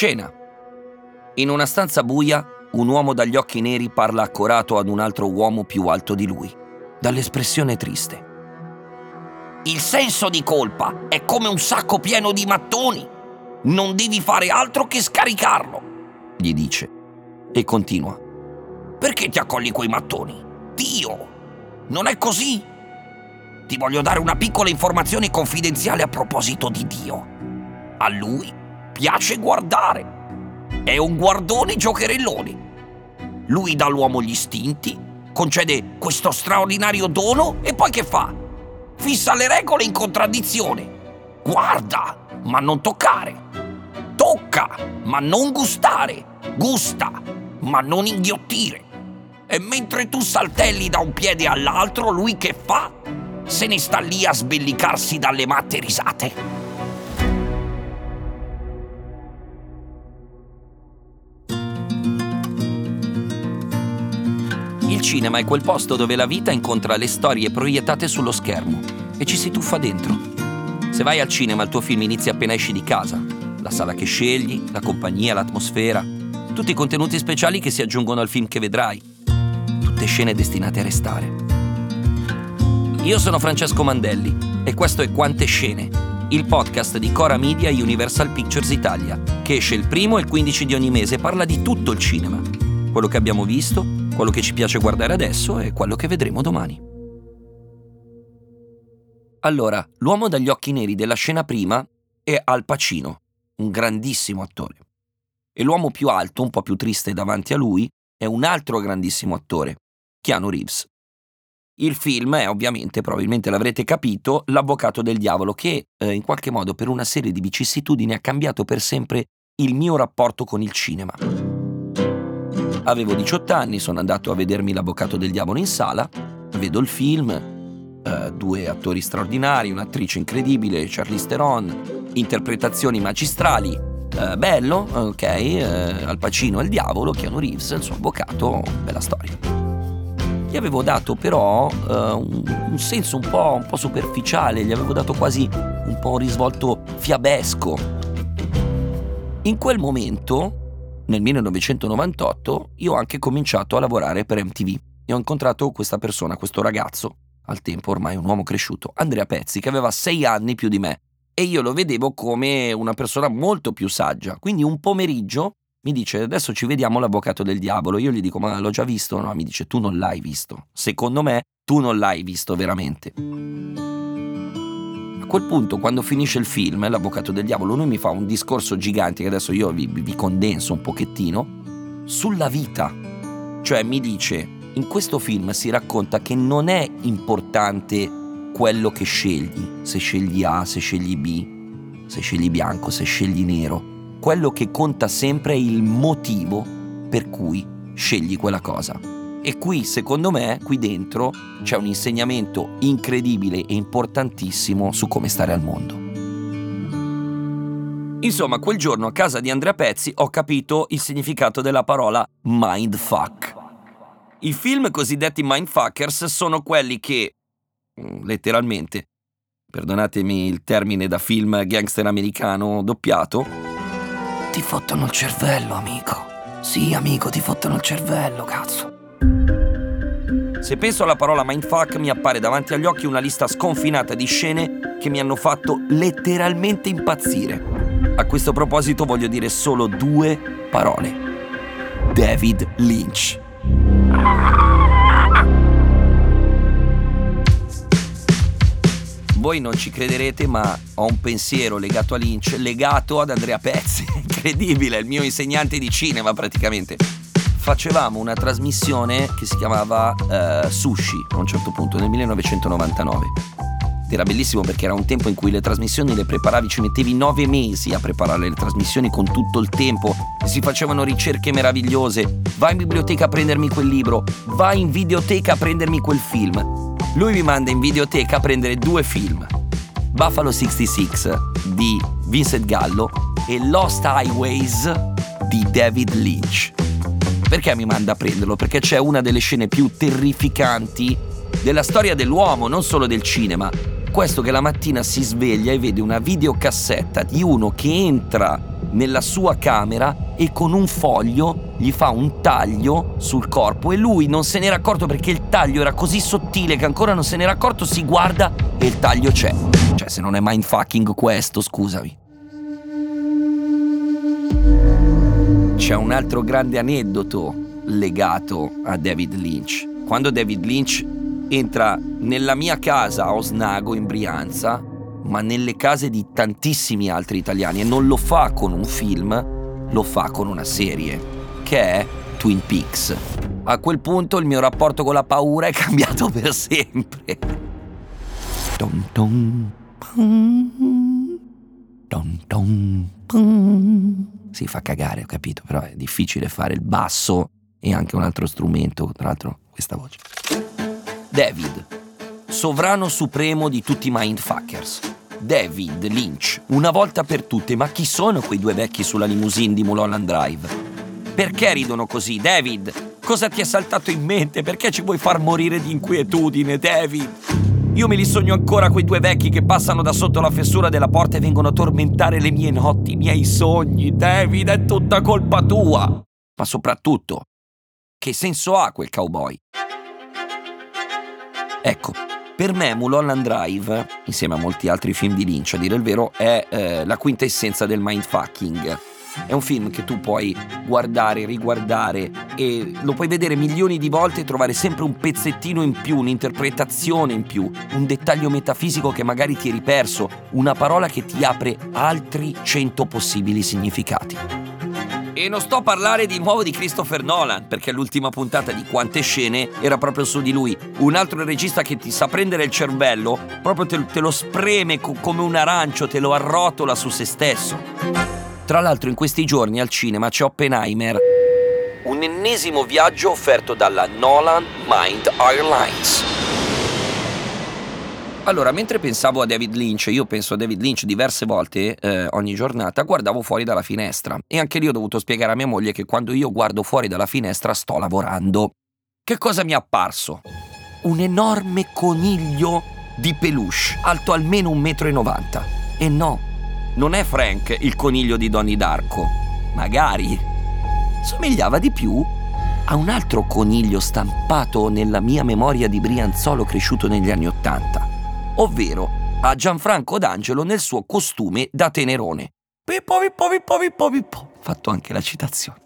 Scena. In una stanza buia, un uomo dagli occhi neri parla accorato ad un altro uomo più alto di lui, dall'espressione triste. Il senso di colpa è come un sacco pieno di mattoni. Non devi fare altro che scaricarlo, gli dice. E continua. Perché ti accogli quei mattoni? Dio! Non è così? Ti voglio dare una piccola informazione confidenziale a proposito di Dio. A lui piace guardare. È un guardone giocherellone. Lui dà all'uomo gli istinti, concede questo straordinario dono e poi che fa? Fissa le regole in contraddizione. Guarda, ma non toccare. Tocca, ma non gustare. Gusta, ma non inghiottire. E mentre tu saltelli da un piede all'altro, lui che fa? Se ne sta lì a sbellicarsi dalle matte risate. Cinema è quel posto dove la vita incontra le storie proiettate sullo schermo e ci si tuffa dentro. Se vai al cinema il tuo film inizia appena esci di casa. La sala che scegli, la compagnia, l'atmosfera, tutti i contenuti speciali che si aggiungono al film che vedrai. Tutte scene destinate a restare. Io sono Francesco Mandelli e questo è Quante Scene, il podcast di Cora Media e Universal Pictures Italia, che esce il primo e il 15 di ogni mese e parla di tutto il cinema. Quello che abbiamo visto, quello che ci piace guardare adesso e quello che vedremo domani. Allora, l'uomo dagli occhi neri della scena prima è Al Pacino, un grandissimo attore. E l'uomo più alto, un po' più triste davanti a lui, è un altro grandissimo attore, Keanu Reeves. Il film è ovviamente, probabilmente l'avrete capito, L'Avvocato del Diavolo, che eh, in qualche modo per una serie di vicissitudini ha cambiato per sempre il mio rapporto con il cinema. Avevo 18 anni, sono andato a vedermi L'Avvocato del Diavolo in sala, vedo il film, eh, due attori straordinari, un'attrice incredibile, Charlize Theron, interpretazioni magistrali, eh, bello, ok, eh, Al Pacino è il diavolo, Keanu Reeves, il suo avvocato, bella storia. Gli avevo dato però uh, un, un, senso un po', un po' superficiale, gli avevo dato quasi un po' un risvolto fiabesco. In quel momento nel 1998 io ho anche cominciato a lavorare per MTV e ho incontrato questa persona, questo ragazzo, al tempo ormai un uomo cresciuto, Andrea Pezzi, che aveva sei anni più di me e io lo vedevo come una persona molto più saggia. Quindi un pomeriggio mi dice adesso ci vediamo l'avvocato del diavolo. Io gli dico ma l'ho già visto? No, mi dice tu non l'hai visto. Secondo me tu non l'hai visto veramente quel punto, quando finisce il film, l'avvocato del diavolo, lui mi fa un discorso gigante che adesso io vi, vi condenso un pochettino, sulla vita. Cioè mi dice, in questo film si racconta che non è importante quello che scegli, se scegli A, se scegli B, se scegli bianco, se scegli nero. Quello che conta sempre è il motivo per cui scegli quella cosa. E qui, secondo me, qui dentro c'è un insegnamento incredibile e importantissimo su come stare al mondo. Insomma, quel giorno a casa di Andrea Pezzi ho capito il significato della parola mindfuck. I film cosiddetti mindfuckers sono quelli che, mm, letteralmente, perdonatemi il termine da film gangster americano doppiato, ti fottono il cervello, amico. Sì, amico, ti fottono il cervello, cazzo. Se penso alla parola mindfuck mi appare davanti agli occhi una lista sconfinata di scene che mi hanno fatto letteralmente impazzire. A questo proposito voglio dire solo due parole. David Lynch. Voi non ci crederete, ma ho un pensiero legato a Lynch, legato ad Andrea Pezzi. Incredibile, il mio insegnante di cinema praticamente facevamo una trasmissione che si chiamava uh, Sushi a un certo punto nel 1999. Era bellissimo perché era un tempo in cui le trasmissioni le preparavi, ci mettevi nove mesi a preparare le trasmissioni con tutto il tempo, si facevano ricerche meravigliose, vai in biblioteca a prendermi quel libro, vai in videoteca a prendermi quel film. Lui mi manda in videoteca a prendere due film, Buffalo 66 di Vincent Gallo e Lost Highways di David Lynch. Perché mi manda a prenderlo? Perché c'è una delle scene più terrificanti della storia dell'uomo, non solo del cinema. Questo che la mattina si sveglia e vede una videocassetta di uno che entra nella sua camera e con un foglio gli fa un taglio sul corpo e lui non se n'era accorto perché il taglio era così sottile che ancora non se n'era accorto, si guarda e il taglio c'è. Cioè, se non è mindfucking questo, scusami. C'è un altro grande aneddoto legato a David Lynch. Quando David Lynch entra nella mia casa a Osnago in Brianza, ma nelle case di tantissimi altri italiani e non lo fa con un film, lo fa con una serie, che è Twin Peaks. A quel punto il mio rapporto con la paura è cambiato per sempre. Dun dun, pum, dun dun, pum. Si fa cagare, ho capito, però è difficile fare il basso e anche un altro strumento, tra l'altro questa voce. David, sovrano supremo di tutti i mindfuckers. David Lynch, una volta per tutte, ma chi sono quei due vecchi sulla limousine di Mulholland Drive? Perché ridono così, David? Cosa ti è saltato in mente? Perché ci vuoi far morire di inquietudine, David? Io me li sogno ancora quei due vecchi che passano da sotto la fessura della porta e vengono a tormentare le mie notti, i miei sogni. David, è tutta colpa tua. Ma soprattutto, che senso ha quel cowboy? Ecco, per me Mulholland Drive, insieme a molti altri film di Lynch, a dire il vero, è eh, la quintessenza del mindfucking. È un film che tu puoi guardare, riguardare e lo puoi vedere milioni di volte e trovare sempre un pezzettino in più, un'interpretazione in più, un dettaglio metafisico che magari ti eri perso, una parola che ti apre altri cento possibili significati. E non sto a parlare di nuovo di Christopher Nolan, perché l'ultima puntata di Quante scene era proprio su di lui. Un altro regista che ti sa prendere il cervello, proprio te, te lo spreme co- come un arancio, te lo arrotola su se stesso. Tra l'altro in questi giorni al cinema c'è Oppenheimer. Un ennesimo viaggio offerto dalla Nolan Mind Airlines. Allora, mentre pensavo a David Lynch, io penso a David Lynch diverse volte eh, ogni giornata, guardavo fuori dalla finestra e anche lì ho dovuto spiegare a mia moglie che quando io guardo fuori dalla finestra sto lavorando. Che cosa mi è apparso? Un enorme coniglio di peluche, alto almeno 1,90 m. E no, non è Frank il coniglio di Donnie Darko. Magari. Somigliava di più a un altro coniglio stampato nella mia memoria di Brianzolo cresciuto negli anni Ottanta ovvero a Gianfranco D'Angelo nel suo costume da tenerone. Pippo, pippo, pippo, pippo, pippo. Fatto anche la citazione.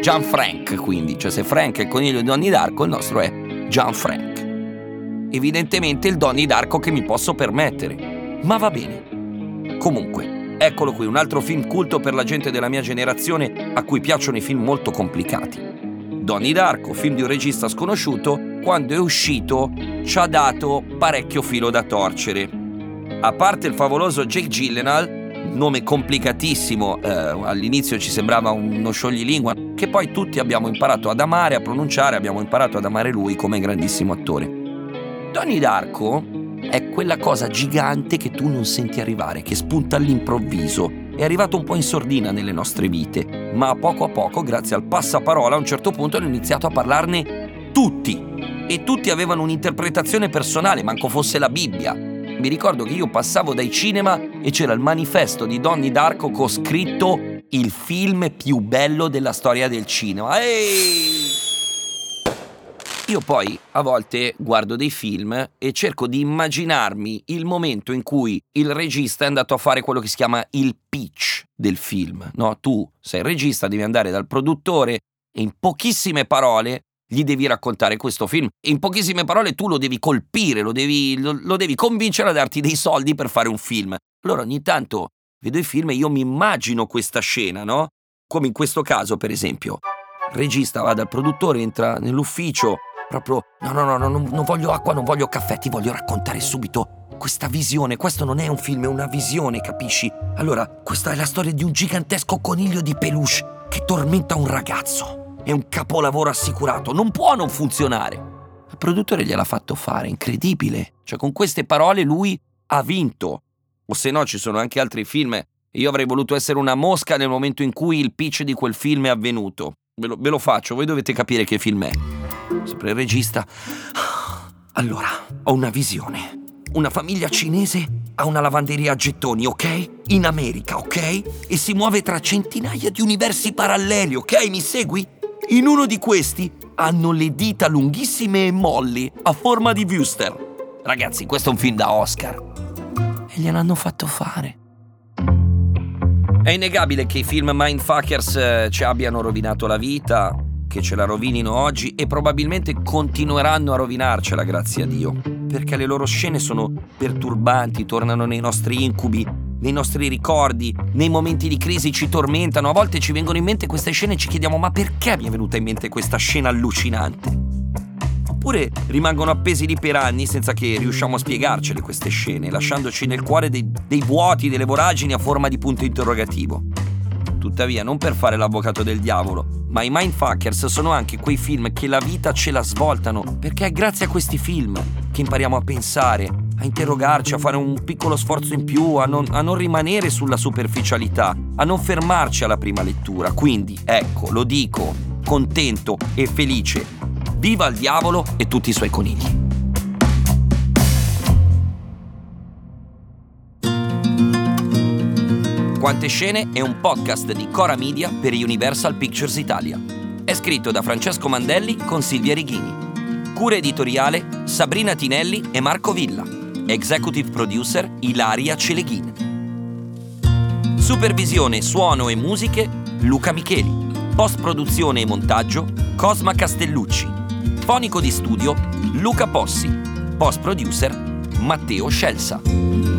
Gianfrank, quindi, cioè se Frank è il coniglio di Donnie Darko, il nostro è Gianfrank. Evidentemente il Donnie Darko che mi posso permettere. Ma va bene. Comunque, eccolo qui, un altro film culto per la gente della mia generazione a cui piacciono i film molto complicati. Donnie Darko, film di un regista sconosciuto, quando è uscito ci ha dato parecchio filo da torcere. A parte il favoloso Jake Gyllenhaal, nome complicatissimo, eh, all'inizio ci sembrava uno scioglilingua, che poi tutti abbiamo imparato ad amare, a pronunciare, abbiamo imparato ad amare lui come grandissimo attore. Donnie Darko è quella cosa gigante che tu non senti arrivare, che spunta all'improvviso è arrivato un po' in sordina nelle nostre vite, ma a poco a poco, grazie al passaparola, a un certo punto hanno iniziato a parlarne tutti. E tutti avevano un'interpretazione personale, manco fosse la Bibbia. Mi ricordo che io passavo dai cinema e c'era il manifesto di Donnie Darko con scritto il film più bello della storia del cinema. Ehi! Io poi a volte guardo dei film e cerco di immaginarmi il momento in cui il regista è andato a fare quello che si chiama il pitch del film. No? Tu sei il regista, devi andare dal produttore e in pochissime parole gli devi raccontare questo film. In pochissime parole tu lo devi colpire, lo devi, lo, lo devi convincere a darti dei soldi per fare un film. Allora ogni tanto vedo i film e io mi immagino questa scena, no? Come in questo caso, per esempio. Il regista va dal produttore, entra nell'ufficio, Proprio, no, no, no, no non, non voglio acqua, non voglio caffè, ti voglio raccontare subito questa visione. Questo non è un film, è una visione, capisci? Allora, questa è la storia di un gigantesco coniglio di peluche che tormenta un ragazzo. È un capolavoro assicurato, non può non funzionare. Il produttore gliel'ha fatto fare, incredibile. Cioè, con queste parole lui ha vinto. O se no, ci sono anche altri film. Io avrei voluto essere una mosca nel momento in cui il pitch di quel film è avvenuto. Ve lo, ve lo faccio, voi dovete capire che film è sempre il regista. Allora, ho una visione. una famiglia cinese ha una lavanderia a gettoni, ok? In America, ok? E si muove tra centinaia di universi paralleli, ok? Mi segui? In uno di questi hanno le dita lunghissime e molli, a forma di Wüster. Ragazzi, questo è un film da Oscar. E gliel'hanno fatto fare. È innegabile che i film Mindfuckers eh, ci abbiano rovinato la vita, che ce la rovinino oggi e probabilmente continueranno a rovinarcela, grazie a Dio. Perché le loro scene sono perturbanti, tornano nei nostri incubi, nei nostri ricordi, nei momenti di crisi ci tormentano. A volte ci vengono in mente queste scene e ci chiediamo ma perché mi è venuta in mente questa scena allucinante? Oppure rimangono appesi lì per anni senza che riusciamo a spiegarcele queste scene, lasciandoci nel cuore dei, dei vuoti, delle voragini a forma di punto interrogativo. Tuttavia, non per fare l'avvocato del diavolo, ma i Mindfuckers sono anche quei film che la vita ce la svoltano, perché è grazie a questi film che impariamo a pensare, a interrogarci, a fare un piccolo sforzo in più, a non, a non rimanere sulla superficialità, a non fermarci alla prima lettura. Quindi, ecco, lo dico, contento e felice Viva il diavolo e tutti i suoi conigli. Quante scene è un podcast di Cora Media per Universal Pictures Italia. È scritto da Francesco Mandelli con Silvia Righini. Cura editoriale Sabrina Tinelli e Marco Villa. Executive producer Ilaria Celeghin. Supervisione, suono e musiche Luca Micheli. Post produzione e montaggio Cosma Castellucci. Fonico di studio Luca Possi. Post producer Matteo Scelsa.